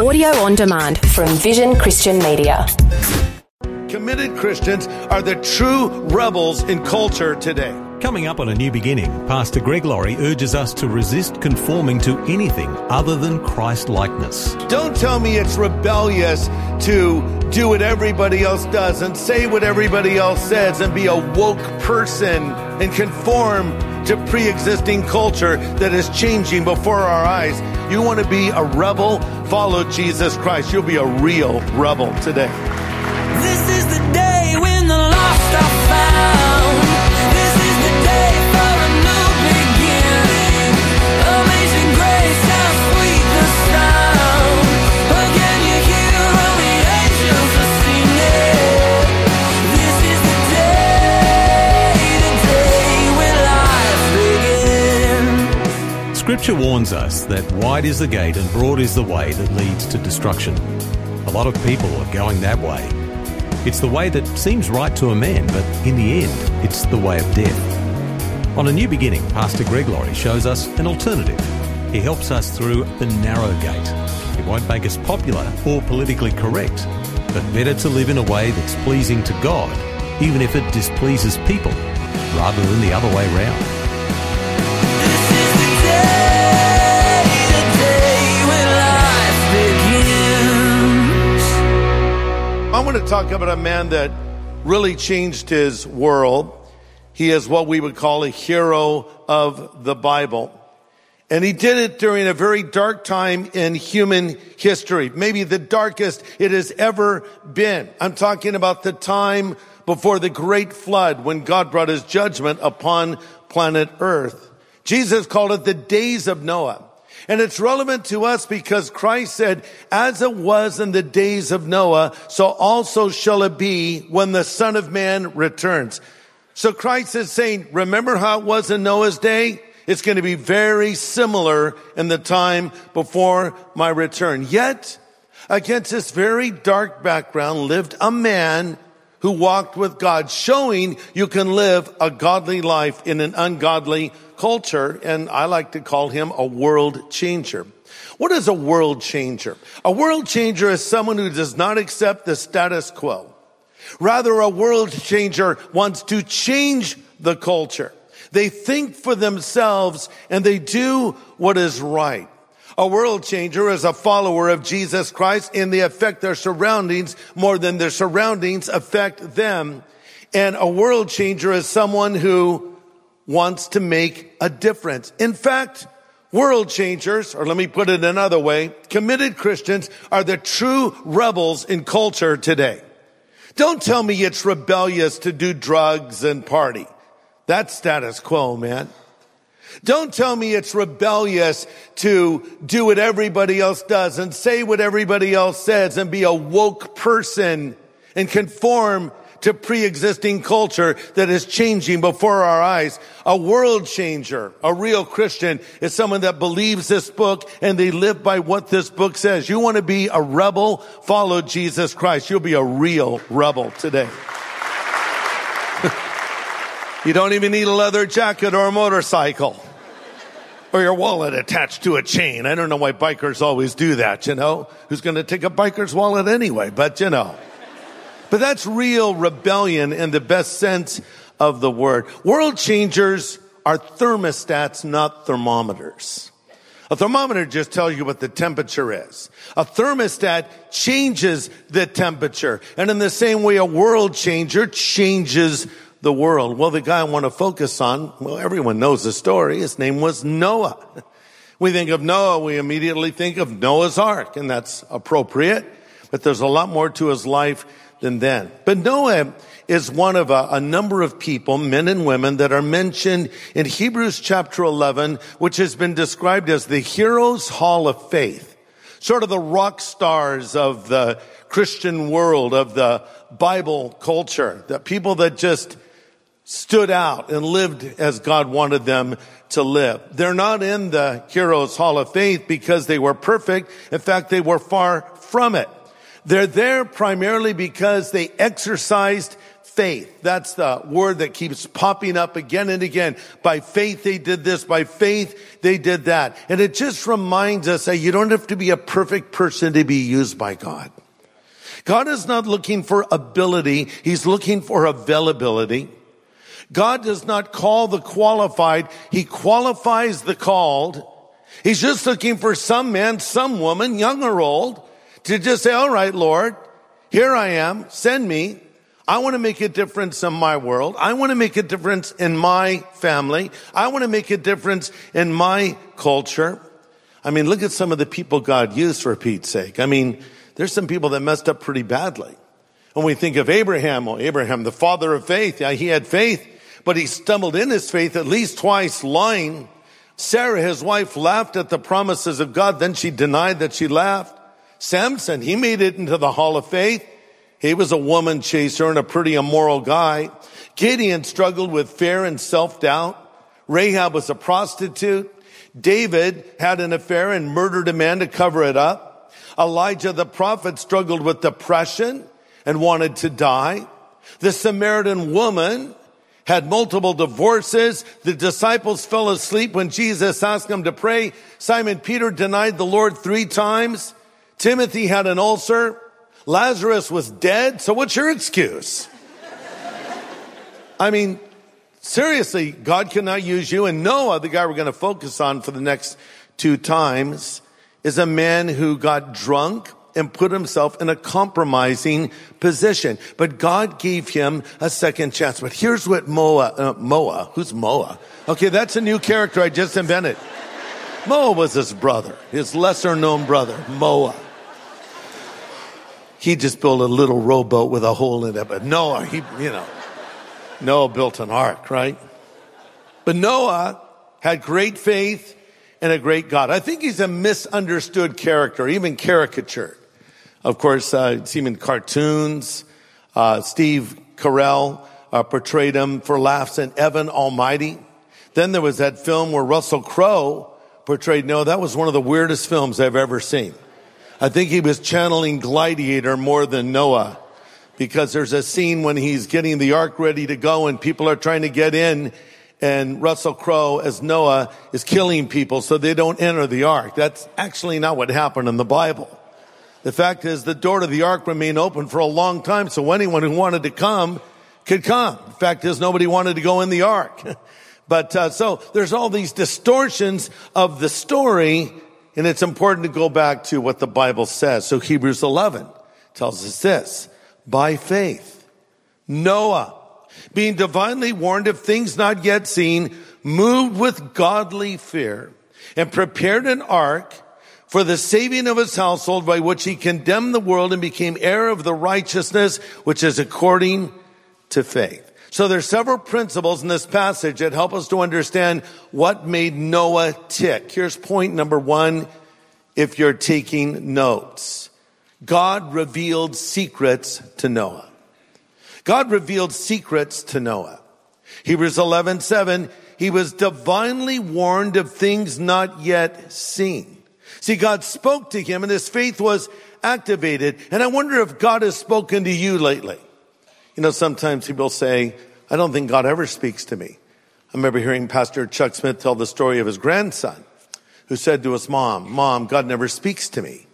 Audio on demand from Vision Christian Media. Committed Christians are the true rebels in culture today. Coming up on A New Beginning, Pastor Greg Laurie urges us to resist conforming to anything other than Christ likeness. Don't tell me it's rebellious to do what everybody else does and say what everybody else says and be a woke person and conform to pre existing culture that is changing before our eyes. You want to be a rebel? Follow Jesus Christ. You'll be a real rebel today. Scripture warns us that wide is the gate and broad is the way that leads to destruction. A lot of people are going that way. It's the way that seems right to a man, but in the end, it's the way of death. On A New Beginning, Pastor Greg Laurie shows us an alternative. He helps us through the narrow gate. It won't make us popular or politically correct, but better to live in a way that's pleasing to God, even if it displeases people, rather than the other way round. I want to talk about a man that really changed his world. He is what we would call a hero of the Bible. And he did it during a very dark time in human history, maybe the darkest it has ever been. I'm talking about the time before the great flood when God brought his judgment upon planet earth. Jesus called it the days of Noah. And it's relevant to us because Christ said, as it was in the days of Noah, so also shall it be when the son of man returns. So Christ is saying, remember how it was in Noah's day? It's going to be very similar in the time before my return. Yet, against this very dark background lived a man who walked with God, showing you can live a godly life in an ungodly culture. And I like to call him a world changer. What is a world changer? A world changer is someone who does not accept the status quo. Rather, a world changer wants to change the culture. They think for themselves and they do what is right. A world changer is a follower of Jesus Christ and they affect their surroundings more than their surroundings affect them. And a world changer is someone who wants to make a difference. In fact, world changers, or let me put it another way, committed Christians are the true rebels in culture today. Don't tell me it's rebellious to do drugs and party. That's status quo, man. Don't tell me it's rebellious to do what everybody else does and say what everybody else says and be a woke person and conform to pre-existing culture that is changing before our eyes. A world changer, a real Christian is someone that believes this book and they live by what this book says. You want to be a rebel? Follow Jesus Christ. You'll be a real rebel today. You don't even need a leather jacket or a motorcycle or your wallet attached to a chain. I don't know why bikers always do that, you know? Who's going to take a biker's wallet anyway? But you know. But that's real rebellion in the best sense of the word. World changers are thermostats, not thermometers. A thermometer just tells you what the temperature is. A thermostat changes the temperature. And in the same way, a world changer changes the world. Well, the guy I want to focus on, well, everyone knows the story. His name was Noah. We think of Noah, we immediately think of Noah's Ark, and that's appropriate, but there's a lot more to his life than that. But Noah is one of a, a, number of people, men and women, that are mentioned in Hebrews chapter 11, which has been described as the Heroes Hall of Faith. Sort of the rock stars of the Christian world, of the Bible culture, the people that just stood out and lived as God wanted them to live. They're not in the Heroes Hall of Faith because they were perfect. In fact, they were far from it. They're there primarily because they exercised faith. That's the word that keeps popping up again and again. By faith they did this. By faith they did that. And it just reminds us that you don't have to be a perfect person to be used by God. God is not looking for ability. He's looking for availability. God does not call the qualified. He qualifies the called. He's just looking for some man, some woman, young or old, to just say, all right, Lord, here I am. Send me. I want to make a difference in my world. I want to make a difference in my family. I want to make a difference in my culture. I mean, look at some of the people God used for Pete's sake. I mean, there's some people that messed up pretty badly. When we think of Abraham, well, Abraham, the father of faith, yeah, he had faith, but he stumbled in his faith at least twice lying. Sarah, his wife, laughed at the promises of God. Then she denied that she laughed. Samson, he made it into the hall of faith. He was a woman chaser and a pretty immoral guy. Gideon struggled with fear and self-doubt. Rahab was a prostitute. David had an affair and murdered a man to cover it up. Elijah the prophet struggled with depression and wanted to die. The Samaritan woman had multiple divorces. The disciples fell asleep when Jesus asked them to pray. Simon Peter denied the Lord three times. Timothy had an ulcer. Lazarus was dead. So what's your excuse? I mean, seriously, God cannot use you. And Noah, the guy we're going to focus on for the next two times, is a man who got drunk and put himself in a compromising position. But God gave him a second chance. But here's what Moa, uh, Moa, who's Moa? Okay, that's a new character I just invented. Moa was his brother, his lesser known brother, Moa. He just built a little rowboat with a hole in it, but Noah, he, you know, Noah built an ark, right? But Noah had great faith and a great God. I think he's a misunderstood character, even caricatured. Of course, uh, see him in cartoons. Uh, Steve Carell uh, portrayed him for laughs in Evan Almighty. Then there was that film where Russell Crowe portrayed Noah. That was one of the weirdest films I've ever seen. I think he was channeling Gladiator more than Noah because there's a scene when he's getting the ark ready to go and people are trying to get in and Russell Crowe as Noah is killing people so they don't enter the ark. That's actually not what happened in the Bible. The fact is the door to the ark remained open for a long time so anyone who wanted to come could come. The fact is nobody wanted to go in the ark. but uh, so there's all these distortions of the story and it's important to go back to what the Bible says. So Hebrews 11 tells us this. By faith, Noah, being divinely warned of things not yet seen, moved with godly fear and prepared an ark for the saving of his household by which he condemned the world and became heir of the righteousness which is according to faith. So there's several principles in this passage that help us to understand what made Noah tick. Here's point number one. If you're taking notes, God revealed secrets to Noah. God revealed secrets to Noah. Hebrews 11, 7, he was divinely warned of things not yet seen. See, God spoke to him and his faith was activated. And I wonder if God has spoken to you lately. You know, sometimes people say, I don't think God ever speaks to me. I remember hearing Pastor Chuck Smith tell the story of his grandson who said to his mom, Mom, God never speaks to me.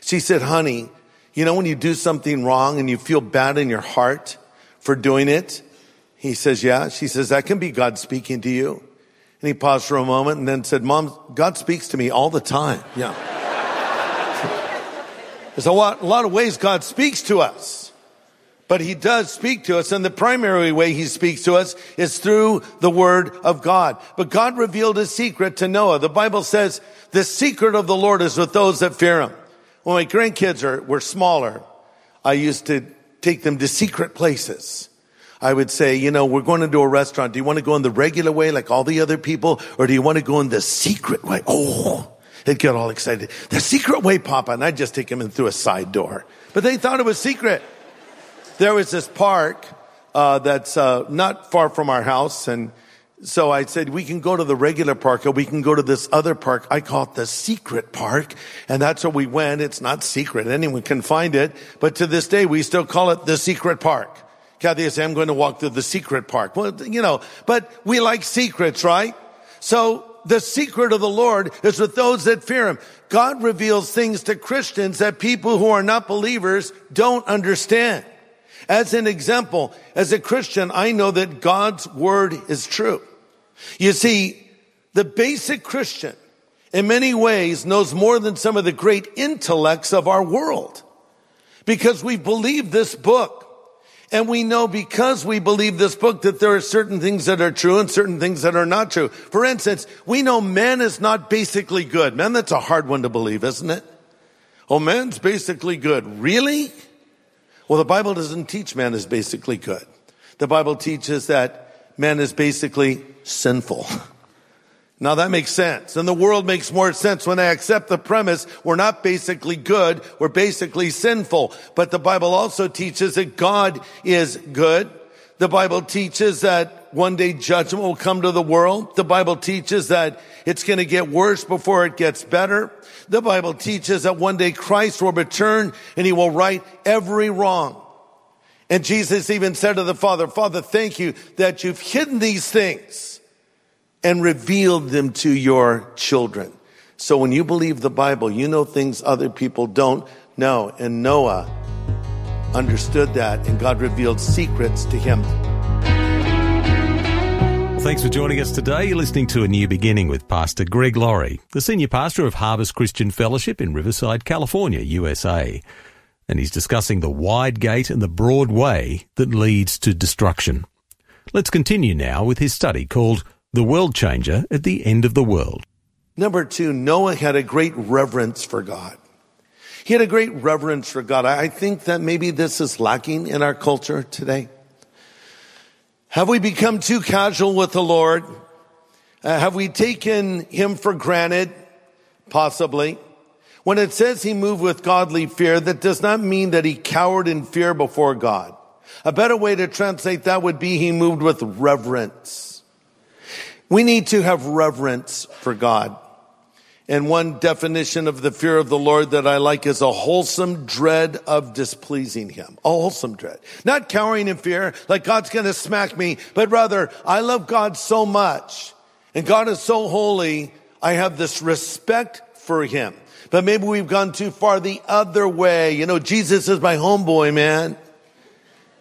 She said, honey, you know, when you do something wrong and you feel bad in your heart for doing it, he says, yeah. She says, that can be God speaking to you. And he paused for a moment and then said, Mom, God speaks to me all the time. Yeah. There's a lot, a lot of ways God speaks to us. But he does speak to us, and the primary way he speaks to us is through the word of God. But God revealed a secret to Noah. The Bible says, the secret of the Lord is with those that fear him. When my grandkids are, were smaller, I used to take them to secret places. I would say, you know, we're going into a restaurant. Do you want to go in the regular way like all the other people? Or do you want to go in the secret way? Oh, they'd get all excited. The secret way, Papa. And I'd just take them in through a side door. But they thought it was secret there was this park uh, that's uh, not far from our house, and so I said we can go to the regular park, or we can go to this other park. I call it the secret park, and that's where we went. It's not secret; anyone can find it. But to this day, we still call it the secret park. Cathe I'm going to walk through the secret park. Well, you know, but we like secrets, right? So the secret of the Lord is with those that fear him. God reveals things to Christians that people who are not believers don't understand. As an example, as a Christian, I know that God's word is true. You see, the basic Christian in many ways knows more than some of the great intellects of our world because we believe this book. And we know because we believe this book that there are certain things that are true and certain things that are not true. For instance, we know man is not basically good. Man, that's a hard one to believe, isn't it? Oh, man's basically good. Really? Well, the Bible doesn't teach man is basically good. The Bible teaches that man is basically sinful. Now that makes sense. And the world makes more sense when I accept the premise we're not basically good, we're basically sinful. But the Bible also teaches that God is good. The Bible teaches that one day judgment will come to the world. The Bible teaches that it's going to get worse before it gets better. The Bible teaches that one day Christ will return and he will right every wrong. And Jesus even said to the Father, Father, thank you that you've hidden these things and revealed them to your children. So when you believe the Bible, you know things other people don't know. And Noah understood that and God revealed secrets to him. Thanks for joining us today. You're listening to A New Beginning with Pastor Greg Laurie, the senior pastor of Harvest Christian Fellowship in Riverside, California, USA. And he's discussing the wide gate and the broad way that leads to destruction. Let's continue now with his study called the world changer at the end of the world. Number two, Noah had a great reverence for God. He had a great reverence for God. I think that maybe this is lacking in our culture today. Have we become too casual with the Lord? Uh, have we taken him for granted? Possibly. When it says he moved with godly fear, that does not mean that he cowered in fear before God. A better way to translate that would be he moved with reverence. We need to have reverence for God. And one definition of the fear of the Lord that I like is a wholesome dread of displeasing Him. A wholesome dread. Not cowering in fear, like God's gonna smack me, but rather, I love God so much, and God is so holy, I have this respect for Him. But maybe we've gone too far the other way. You know, Jesus is my homeboy, man.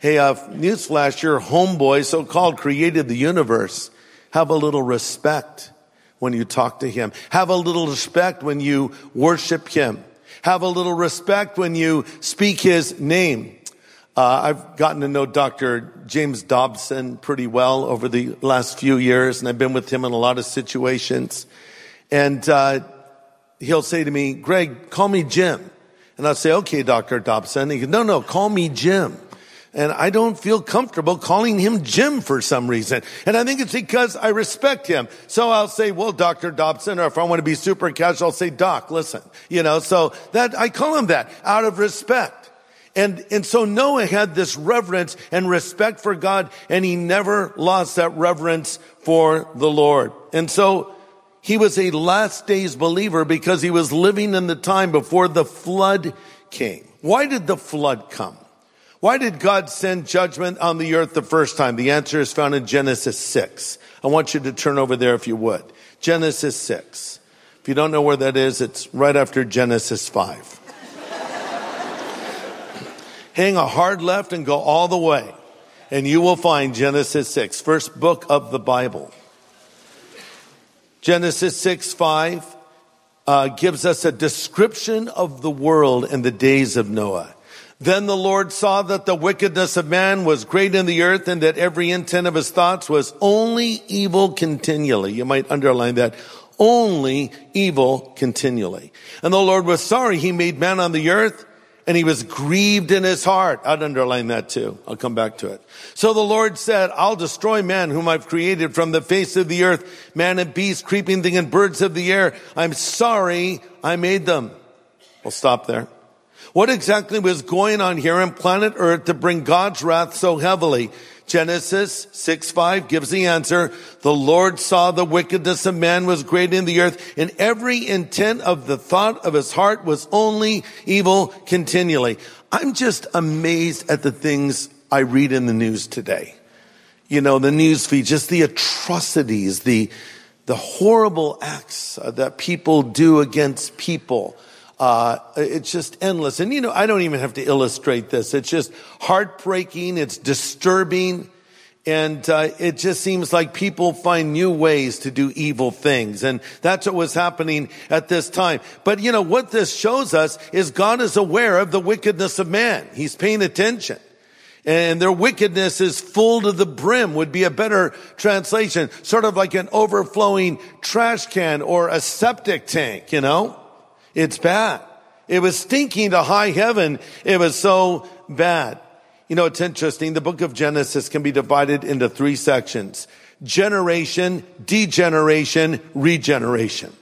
Hey, uh, newsflash, your homeboy, so-called, created the universe. Have a little respect when you talk to him. Have a little respect when you worship him. Have a little respect when you speak his name. Uh, I've gotten to know Dr. James Dobson pretty well over the last few years, and I've been with him in a lot of situations. And uh, he'll say to me, "Greg, call me Jim," and I'll say, "Okay, Dr. Dobson." He goes, "No, no, call me Jim." And I don't feel comfortable calling him Jim for some reason. And I think it's because I respect him. So I'll say, well, Dr. Dobson, or if I want to be super casual, I'll say, Doc, listen. You know, so that, I call him that out of respect. And, and so Noah had this reverence and respect for God, and he never lost that reverence for the Lord. And so he was a last days believer because he was living in the time before the flood came. Why did the flood come? Why did God send judgment on the earth the first time? The answer is found in Genesis 6. I want you to turn over there if you would. Genesis 6. If you don't know where that is, it's right after Genesis 5. Hang a hard left and go all the way, and you will find Genesis 6, first book of the Bible. Genesis 6 5 uh, gives us a description of the world in the days of Noah. Then the Lord saw that the wickedness of man was great in the earth and that every intent of his thoughts was only evil continually. You might underline that. Only evil continually. And the Lord was sorry he made man on the earth and he was grieved in his heart. I'd underline that too. I'll come back to it. So the Lord said, I'll destroy man whom I've created from the face of the earth, man and beast, creeping thing and birds of the air. I'm sorry I made them. We'll stop there. What exactly was going on here on planet Earth to bring God's wrath so heavily? Genesis 6 5 gives the answer. The Lord saw the wickedness of man was great in the earth, and every intent of the thought of his heart was only evil continually. I'm just amazed at the things I read in the news today. You know, the news feed, just the atrocities, the, the horrible acts that people do against people. Uh, it's just endless. And you know, I don't even have to illustrate this. It's just heartbreaking. It's disturbing. And uh, it just seems like people find new ways to do evil things. And that's what was happening at this time. But you know, what this shows us is God is aware of the wickedness of man. He's paying attention. And their wickedness is full to the brim would be a better translation. Sort of like an overflowing trash can or a septic tank, you know? It's bad. It was stinking to high heaven. It was so bad. You know, it's interesting. The book of Genesis can be divided into three sections. Generation, degeneration, regeneration.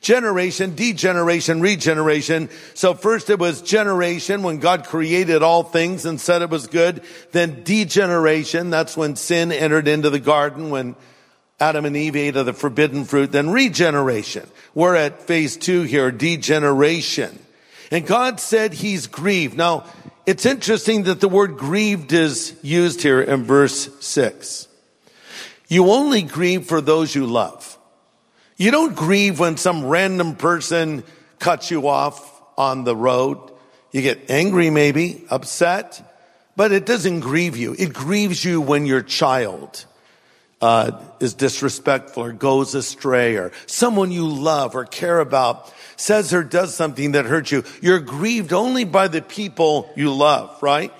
Generation, degeneration, regeneration. So first it was generation when God created all things and said it was good. Then degeneration. That's when sin entered into the garden when Adam and Eve ate of the forbidden fruit. Then regeneration. We're at phase two here, degeneration. And God said he's grieved. Now, it's interesting that the word grieved is used here in verse six. You only grieve for those you love. You don't grieve when some random person cuts you off on the road. You get angry maybe, upset, but it doesn't grieve you. It grieves you when your child uh, is disrespectful or goes astray or someone you love or care about says or does something that hurts you. You're grieved only by the people you love, right?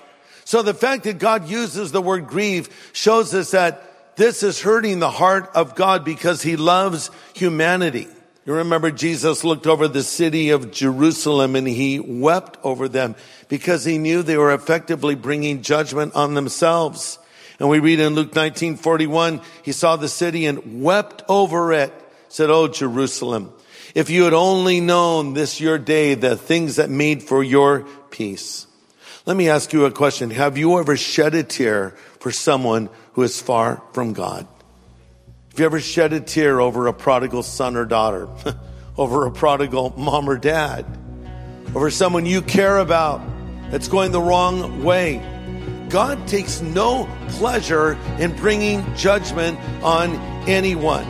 So the fact that God uses the word grieve shows us that this is hurting the heart of God because he loves humanity. You remember Jesus looked over the city of Jerusalem and he wept over them because he knew they were effectively bringing judgment on themselves. And we read in Luke 19, 41, he saw the city and wept over it, said, Oh, Jerusalem, if you had only known this your day, the things that made for your peace. Let me ask you a question. Have you ever shed a tear for someone who is far from God? Have you ever shed a tear over a prodigal son or daughter? over a prodigal mom or dad? Over someone you care about that's going the wrong way? God takes no pleasure in bringing judgment on anyone.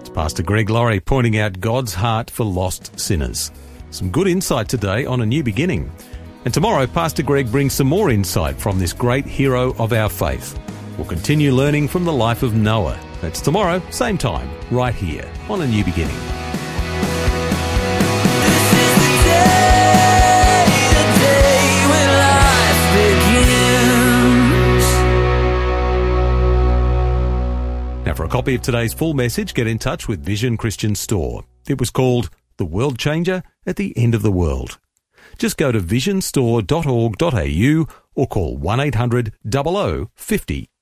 It's Pastor Greg Laurie pointing out God's heart for lost sinners. Some good insight today on a new beginning. And tomorrow, Pastor Greg brings some more insight from this great hero of our faith. We'll continue learning from the life of Noah. That's tomorrow, same time, right here on A New Beginning. This is the day, the day when life begins. Now, for a copy of today's full message, get in touch with Vision Christian Store. It was called The World Changer at the End of the World. Just go to visionstore.org.au or call 1 800 00 50